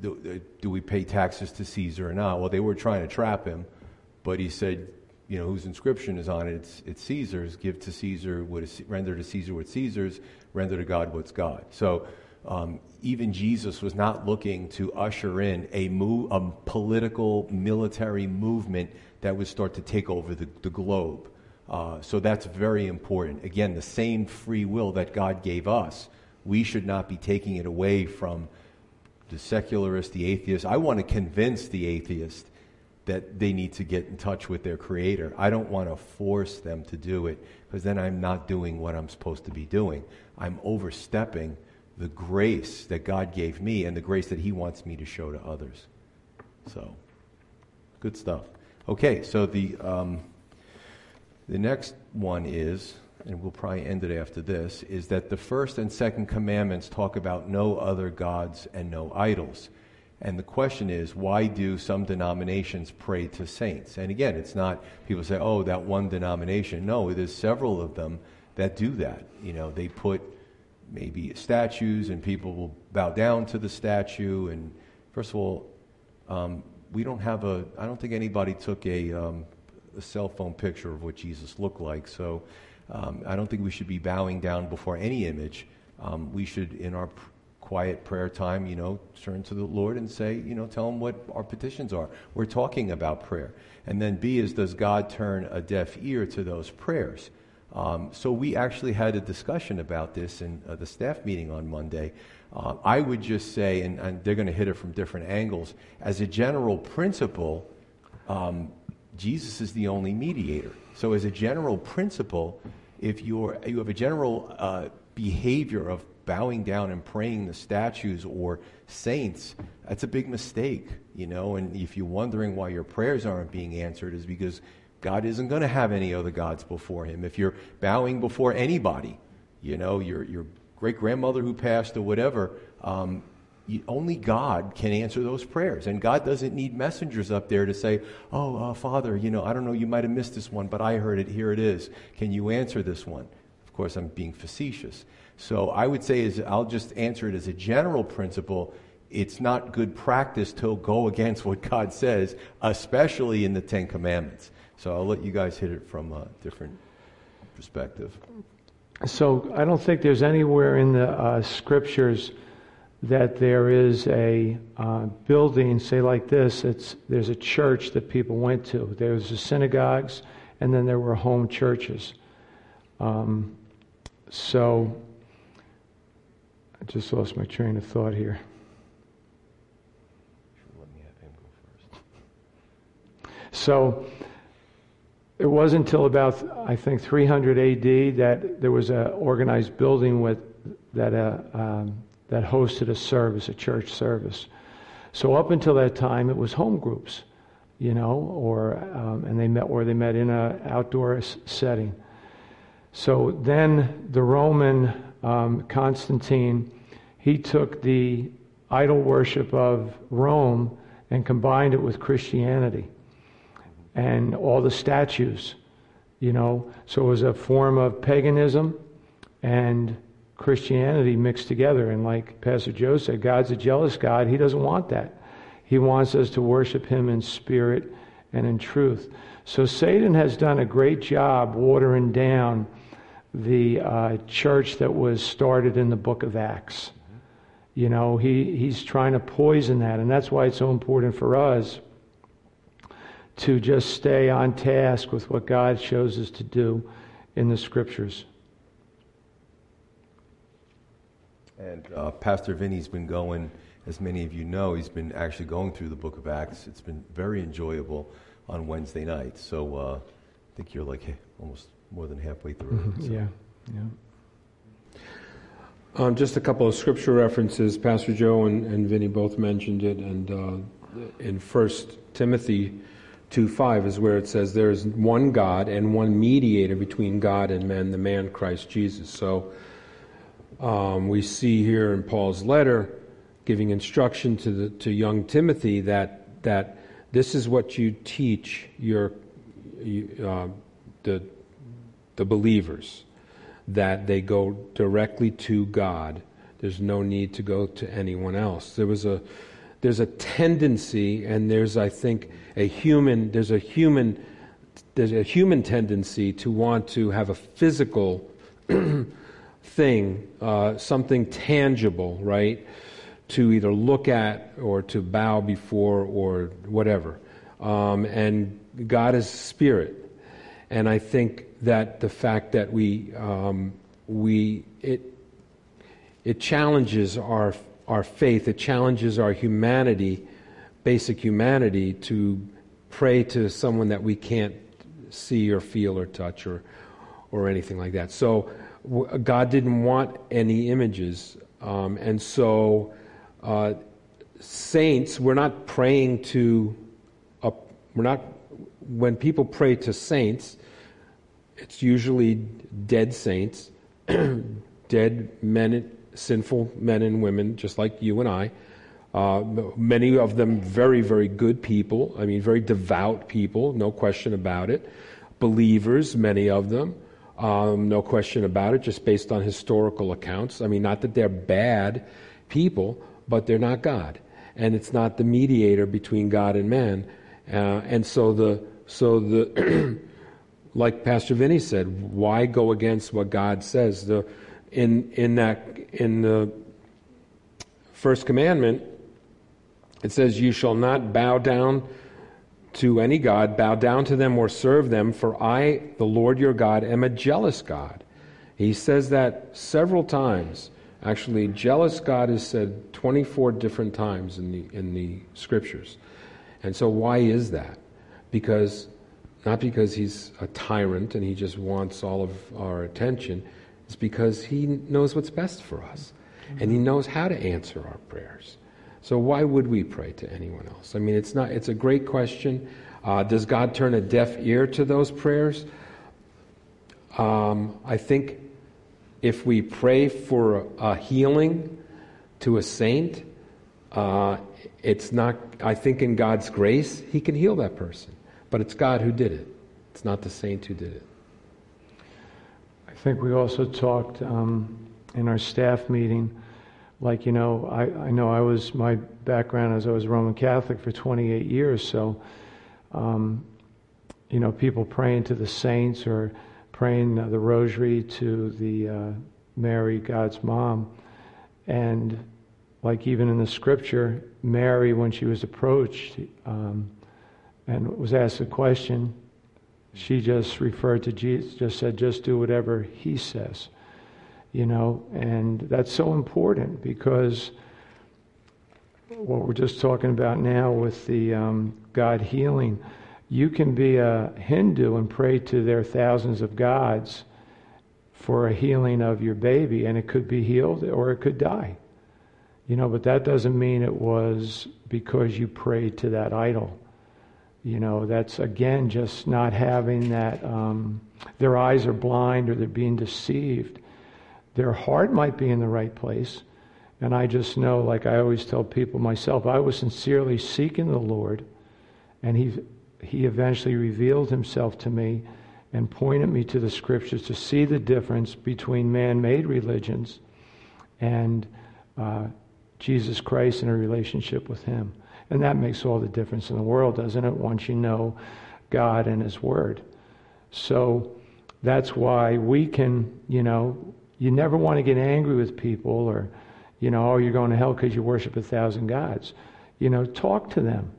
do, do we pay taxes to Caesar or not? Well, they were trying to trap him, but he said, you know, whose inscription is on it, it's, it's Caesar's. Give to Caesar what is render to Caesar what Caesar's, render to God what's God. So um, even Jesus was not looking to usher in a, move, a political military movement that would start to take over the, the globe. Uh, so that's very important. Again, the same free will that God gave us, we should not be taking it away from the secularist, the atheist. I want to convince the atheist that they need to get in touch with their creator. I don't want to force them to do it because then I'm not doing what I'm supposed to be doing. I'm overstepping the grace that God gave me and the grace that He wants me to show to others. So, good stuff. Okay, so the, um, the next one is, and we'll probably end it after this, is that the first and second commandments talk about no other gods and no idols. And the question is, why do some denominations pray to saints? And again, it's not people say, oh, that one denomination. No, there's several of them that do that. You know, they put maybe statues and people will bow down to the statue. And first of all, um, we don't have a, I don't think anybody took a, um, a cell phone picture of what Jesus looked like. So um, I don't think we should be bowing down before any image. Um, we should, in our quiet prayer time, you know, turn to the Lord and say, you know, tell him what our petitions are. We're talking about prayer. And then B is, does God turn a deaf ear to those prayers? Um, so we actually had a discussion about this in uh, the staff meeting on Monday. Uh, I would just say, and, and they're going to hit it from different angles, as a general principle, um, Jesus is the only mediator. So as a general principle, if you're, you have a general uh, behavior of bowing down and praying the statues or saints, that's a big mistake, you know. And if you're wondering why your prayers aren't being answered, is because God isn't going to have any other gods before Him. If you're bowing before anybody, you know, your your great grandmother who passed or whatever, um, you, only God can answer those prayers. And God doesn't need messengers up there to say, Oh, uh, Father, you know, I don't know, you might have missed this one, but I heard it. Here it is. Can you answer this one? Course, I'm being facetious. So I would say is I'll just answer it as a general principle. It's not good practice to go against what God says, especially in the Ten Commandments. So I'll let you guys hit it from a different perspective. So I don't think there's anywhere in the uh, scriptures that there is a uh, building, say like this. It's there's a church that people went to. There was the synagogues, and then there were home churches. Um, so I just lost my train of thought here. So it wasn't until about, I think, 300 AD that there was an organized building with, that, uh, um, that hosted a service, a church service. So up until that time, it was home groups, you know, or um, and they met where they met in an outdoor setting. So then the Roman um, Constantine, he took the idol worship of Rome and combined it with Christianity and all the statues, you know. So it was a form of paganism and Christianity mixed together. And like Pastor Joe said, God's a jealous God. He doesn't want that. He wants us to worship Him in spirit and in truth. So Satan has done a great job watering down the uh, church that was started in the book of Acts. You know, he, he's trying to poison that, and that's why it's so important for us to just stay on task with what God shows us to do in the scriptures. And uh, Pastor Vinny's been going, as many of you know, he's been actually going through the book of Acts. It's been very enjoyable on Wednesday nights. So uh, I think you're like hey, almost more than halfway through. Mm-hmm. So. Yeah, yeah. Um, just a couple of scripture references. Pastor Joe and, and Vinny both mentioned it, and uh, in First Timothy two five is where it says there is one God and one mediator between God and men, the man Christ Jesus. So um, we see here in Paul's letter giving instruction to the to young Timothy that that this is what you teach your uh, the the believers that they go directly to God. There's no need to go to anyone else. There was a there's a tendency and there's I think a human there's a human there's a human tendency to want to have a physical thing, uh, something tangible, right? To either look at or to bow before or whatever. Um, and God is spirit. And I think that the fact that we, um, we it, it challenges our, our faith, it challenges our humanity, basic humanity, to pray to someone that we can't see or feel or touch or, or anything like that. So God didn't want any images. Um, and so, uh, saints, we're not praying to, a, we're not, when people pray to saints, it's usually dead saints, dead men, sinful men and women, just like you and I. Uh, many of them very, very good people. I mean, very devout people, no question about it. Believers, many of them, um, no question about it, just based on historical accounts. I mean, not that they're bad people, but they're not God. And it's not the mediator between God and man. Uh, and so the, so the, like Pastor Vinny said, why go against what God says? The, in, in that, in the first commandment, it says, You shall not bow down to any God, bow down to them or serve them, for I, the Lord your God, am a jealous God. He says that several times. Actually, jealous God is said 24 different times in the, in the scriptures. And so, why is that? Because, not because he's a tyrant and he just wants all of our attention, it's because he knows what's best for us. And he knows how to answer our prayers. So why would we pray to anyone else? I mean, it's not. It's a great question. Uh, does God turn a deaf ear to those prayers? Um, I think if we pray for a healing to a saint, uh, it's not. I think in God's grace, He can heal that person, but it's God who did it. It's not the saint who did it. I think we also talked um, in our staff meeting like you know I, I know i was my background as i was roman catholic for 28 years so um, you know people praying to the saints or praying the rosary to the uh, mary god's mom and like even in the scripture mary when she was approached um, and was asked a question she just referred to jesus just said just do whatever he says you know, and that's so important because what we're just talking about now with the um, God healing, you can be a Hindu and pray to their thousands of gods for a healing of your baby, and it could be healed or it could die. You know, but that doesn't mean it was because you prayed to that idol. You know, that's again just not having that, um, their eyes are blind or they're being deceived. Their heart might be in the right place. And I just know, like I always tell people myself, I was sincerely seeking the Lord, and He, he eventually revealed Himself to me and pointed me to the Scriptures to see the difference between man made religions and uh, Jesus Christ in a relationship with Him. And that makes all the difference in the world, doesn't it, once you know God and His Word? So that's why we can, you know, you never want to get angry with people or, you know, oh, you're going to hell because you worship a thousand gods. You know, talk to them,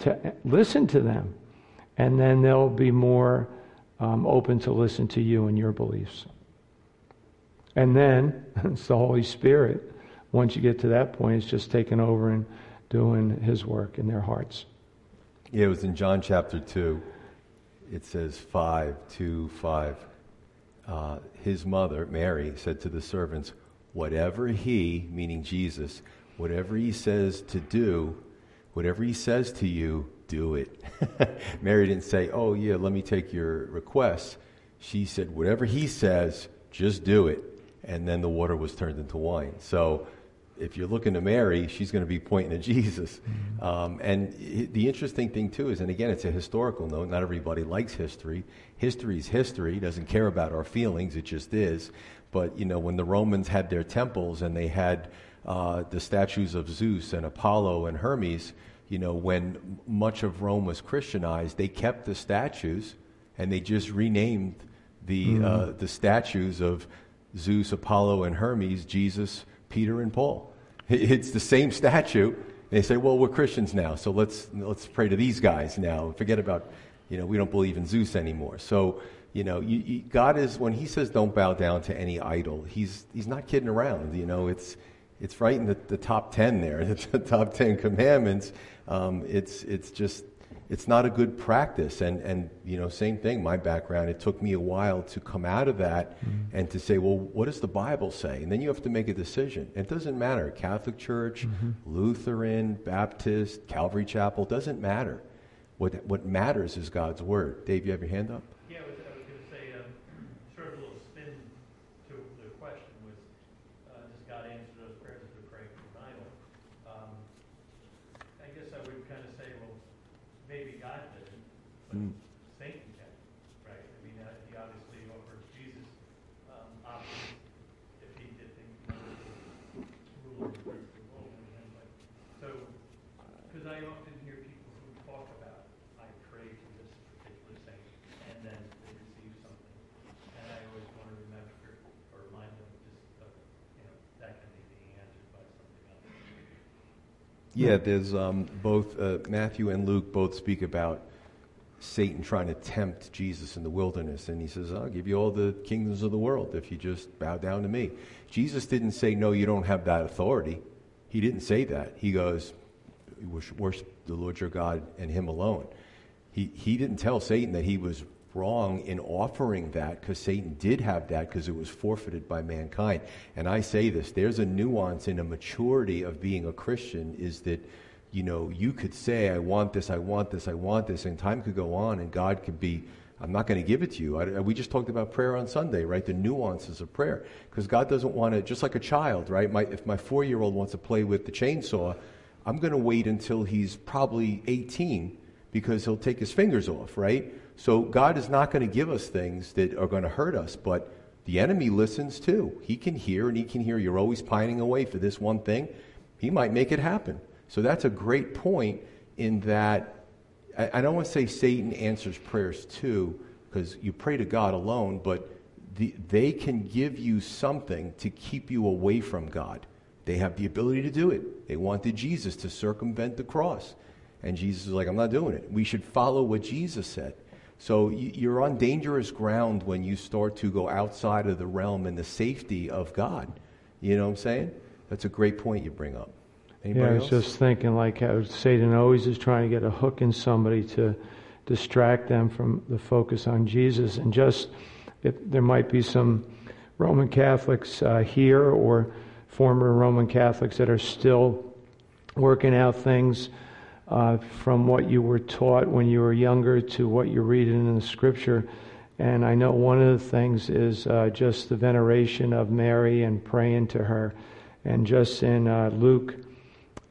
to, listen to them, and then they'll be more um, open to listen to you and your beliefs. And then it's the Holy Spirit. Once you get to that point, it's just taking over and doing His work in their hearts. Yeah, it was in John chapter 2. It says 5, 2, 5 uh, his mother, Mary, said to the servants, Whatever he, meaning Jesus, whatever he says to do, whatever he says to you, do it. Mary didn't say, Oh, yeah, let me take your request. She said, Whatever he says, just do it. And then the water was turned into wine. So if you're looking to Mary, she's going to be pointing to Jesus. Mm-hmm. Um, and the interesting thing, too, is, and again, it's a historical note. Not everybody likes history. History is history, doesn't care about our feelings, it just is. But, you know, when the Romans had their temples and they had uh, the statues of Zeus and Apollo and Hermes, you know, when much of Rome was Christianized, they kept the statues and they just renamed the, mm-hmm. uh, the statues of Zeus, Apollo, and Hermes, Jesus, Peter and Paul. It's the same statue. They say, well, we're Christians now, so let's, let's pray to these guys now. Forget about, you know, we don't believe in Zeus anymore. So, you know, you, you, God is, when he says don't bow down to any idol, he's, he's not kidding around. You know, it's, it's right in the, the top 10 there, the top 10 commandments. Um, it's, it's just, it's not a good practice. And, and, you know, same thing, my background, it took me a while to come out of that mm-hmm. and to say, well, what does the Bible say? And then you have to make a decision. It doesn't matter. Catholic Church, mm-hmm. Lutheran, Baptist, Calvary Chapel, doesn't matter. What, what matters is God's Word. Dave, you have your hand up? Mm. Satan can, right? I mean, uh, he obviously offered Jesus um, options if he did wanted rule over the world. And like, so, because I often hear people who talk about, I pray to this particular saint, and then they receive something. And I always want to remember or remind them just of, you know, that can be being answered by something else. Yeah, there's um, both uh, Matthew and Luke both speak about Satan trying to tempt Jesus in the wilderness. And he says, I'll give you all the kingdoms of the world if you just bow down to me. Jesus didn't say, No, you don't have that authority. He didn't say that. He goes, Worship the Lord your God and him alone. He, he didn't tell Satan that he was wrong in offering that because Satan did have that because it was forfeited by mankind. And I say this there's a nuance in a maturity of being a Christian is that you know, you could say, I want this, I want this, I want this, and time could go on, and God could be, I'm not going to give it to you. I, we just talked about prayer on Sunday, right? The nuances of prayer. Because God doesn't want to, just like a child, right? My, if my four year old wants to play with the chainsaw, I'm going to wait until he's probably 18 because he'll take his fingers off, right? So God is not going to give us things that are going to hurt us, but the enemy listens too. He can hear, and he can hear you're always pining away for this one thing. He might make it happen. So that's a great point in that I, I don't want to say Satan answers prayers too, because you pray to God alone, but the, they can give you something to keep you away from God. They have the ability to do it. They wanted Jesus to circumvent the cross. And Jesus is like, I'm not doing it. We should follow what Jesus said. So you're on dangerous ground when you start to go outside of the realm and the safety of God. You know what I'm saying? That's a great point you bring up. Anybody yeah, I was else? just thinking like how Satan always is trying to get a hook in somebody to distract them from the focus on Jesus. And just if there might be some Roman Catholics uh, here or former Roman Catholics that are still working out things uh, from what you were taught when you were younger to what you're reading in the scripture. And I know one of the things is uh, just the veneration of Mary and praying to her. And just in uh, Luke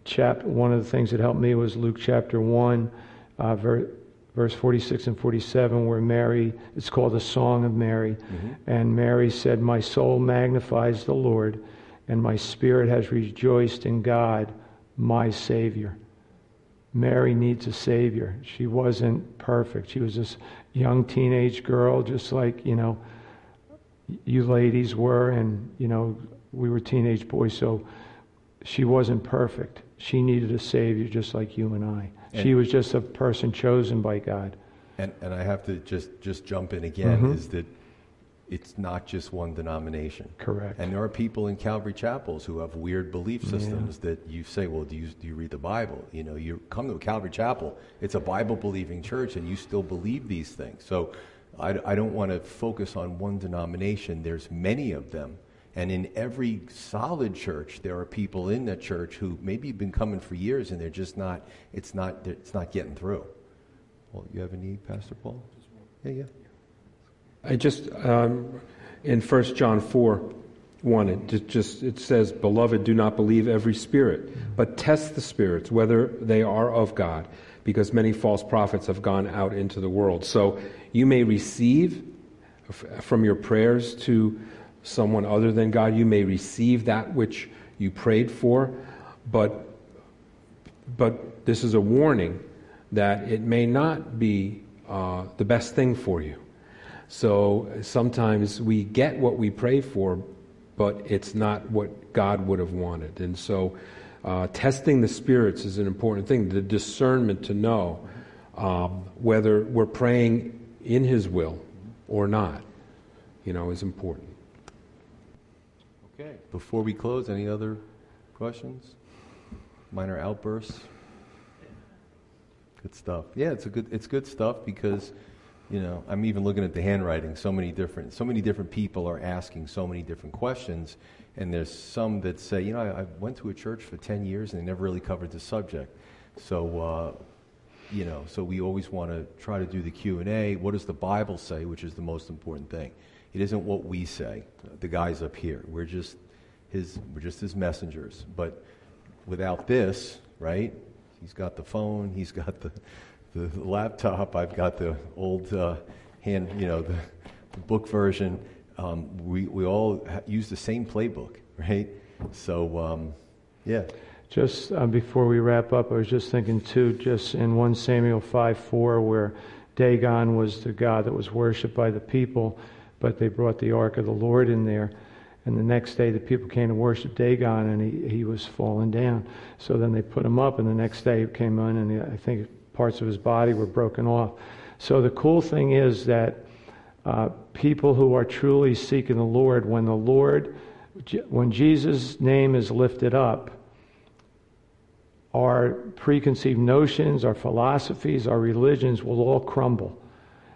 chapter, one of the things that helped me was Luke chapter 1, uh, ver, verse 46 and 47, where Mary, it's called the Song of Mary. Mm-hmm. And Mary said, My soul magnifies the Lord, and my spirit has rejoiced in God, my Savior. Mary needs a Savior. She wasn't perfect. She was this young teenage girl, just like, you know, you ladies were, and, you know, we were teenage boys, so she wasn't perfect. She needed a Savior just like you and I. And she was just a person chosen by God. And, and I have to just, just jump in again mm-hmm. is that it's not just one denomination. Correct. And there are people in Calvary chapels who have weird belief systems yeah. that you say, well, do you, do you read the Bible? You know, you come to a Calvary chapel, it's a Bible believing church, and you still believe these things. So I, I don't want to focus on one denomination. There's many of them. And in every solid church, there are people in that church who maybe have been coming for years and they're just not, it's not, it's not getting through. Well, you have a need, Pastor Paul? Yeah, yeah. I just, um, in 1 John 4, 1, it just, it says, Beloved, do not believe every spirit, but test the spirits, whether they are of God, because many false prophets have gone out into the world. So you may receive from your prayers to someone other than God. You may receive that which you prayed for, but, but this is a warning that it may not be uh, the best thing for you. So sometimes we get what we pray for, but it's not what God would have wanted. And so uh, testing the spirits is an important thing. The discernment to know um, whether we're praying in His will or not, you know, is important. Okay. Before we close, any other questions? Minor outbursts? Good stuff. Yeah, it's a good it's good stuff because you know, I'm even looking at the handwriting. So many different so many different people are asking so many different questions and there's some that say, you know, I, I went to a church for 10 years and they never really covered the subject. So uh, you know, so we always want to try to do the Q&A. What does the Bible say, which is the most important thing? It isn't what we say. The guys up here, we're just his we're just his messengers. But without this, right? He's got the phone, he's got the the laptop, I've got the old uh, hand, you know, the, the book version. Um, we, we all use the same playbook, right? So, um, yeah. Just uh, before we wrap up, I was just thinking too, just in 1 Samuel 5 4, where Dagon was the god that was worshipped by the people, but they brought the ark of the Lord in there. And the next day, the people came to worship Dagon, and he, he was falling down. So then they put him up, and the next day he came in, and I think parts of his body were broken off. So the cool thing is that uh, people who are truly seeking the Lord, when the Lord, when Jesus' name is lifted up, our preconceived notions, our philosophies, our religions will all crumble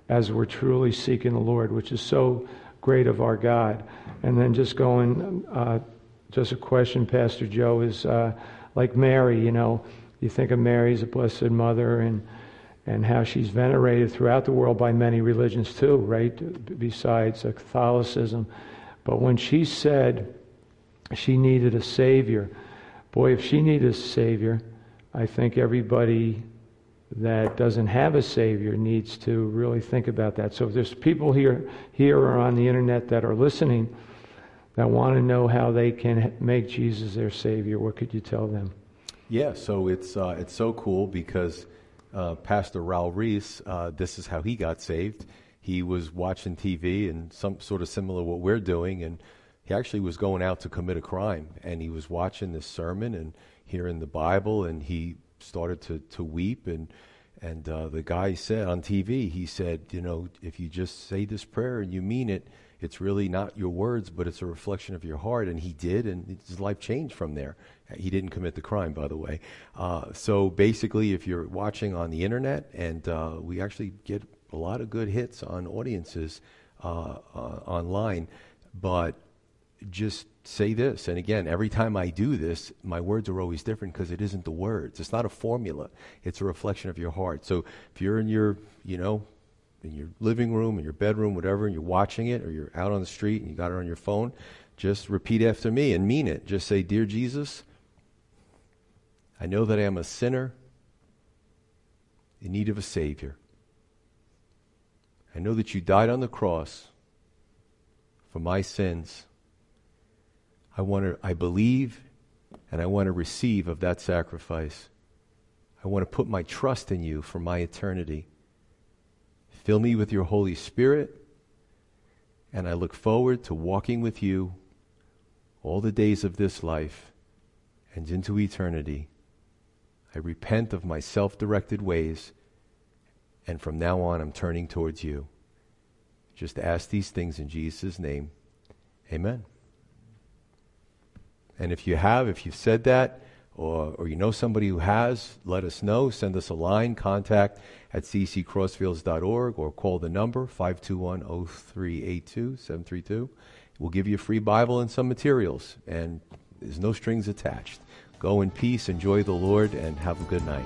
as we're truly seeking the Lord, which is so great of our God. And then just going, uh, just a question, Pastor Joe, is uh, like Mary, you know, you think of Mary as a blessed mother and and how she's venerated throughout the world by many religions too, right? Besides Catholicism. But when she said she needed a savior, boy, if she needed a savior, I think everybody that doesn't have a savior needs to really think about that. So if there's people here here or on the internet that are listening that want to know how they can make Jesus their savior, what could you tell them? Yeah, so it's uh, it's so cool because uh, Pastor Raul Ries, uh, this is how he got saved. He was watching TV and some sort of similar what we're doing, and he actually was going out to commit a crime, and he was watching this sermon and hearing the Bible, and he started to to weep and. And uh, the guy said on TV, he said, you know, if you just say this prayer and you mean it, it's really not your words, but it's a reflection of your heart. And he did, and his life changed from there. He didn't commit the crime, by the way. Uh, so basically, if you're watching on the internet, and uh, we actually get a lot of good hits on audiences uh, uh, online, but just say this. And again, every time I do this, my words are always different because it isn't the words. It's not a formula. It's a reflection of your heart. So if you're in your, you know, in your living room, in your bedroom, whatever, and you're watching it, or you're out on the street and you got it on your phone, just repeat after me and mean it. Just say, Dear Jesus, I know that I am a sinner in need of a Savior. I know that you died on the cross for my sins. I want to, I believe and I want to receive of that sacrifice. I want to put my trust in you for my eternity. Fill me with your Holy Spirit, and I look forward to walking with you all the days of this life and into eternity. I repent of my self directed ways, and from now on I'm turning towards you. Just ask these things in Jesus' name. Amen. And if you have, if you've said that, or, or you know somebody who has, let us know. Send us a line, contact at cccrossfields.org, or call the number 521 0382 732. We'll give you a free Bible and some materials, and there's no strings attached. Go in peace, enjoy the Lord, and have a good night.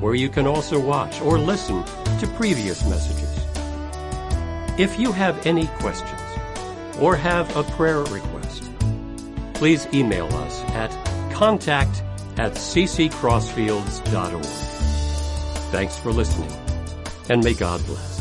where you can also watch or listen to previous messages. If you have any questions or have a prayer request, please email us at contact at cccrossfields.org. Thanks for listening, and may God bless.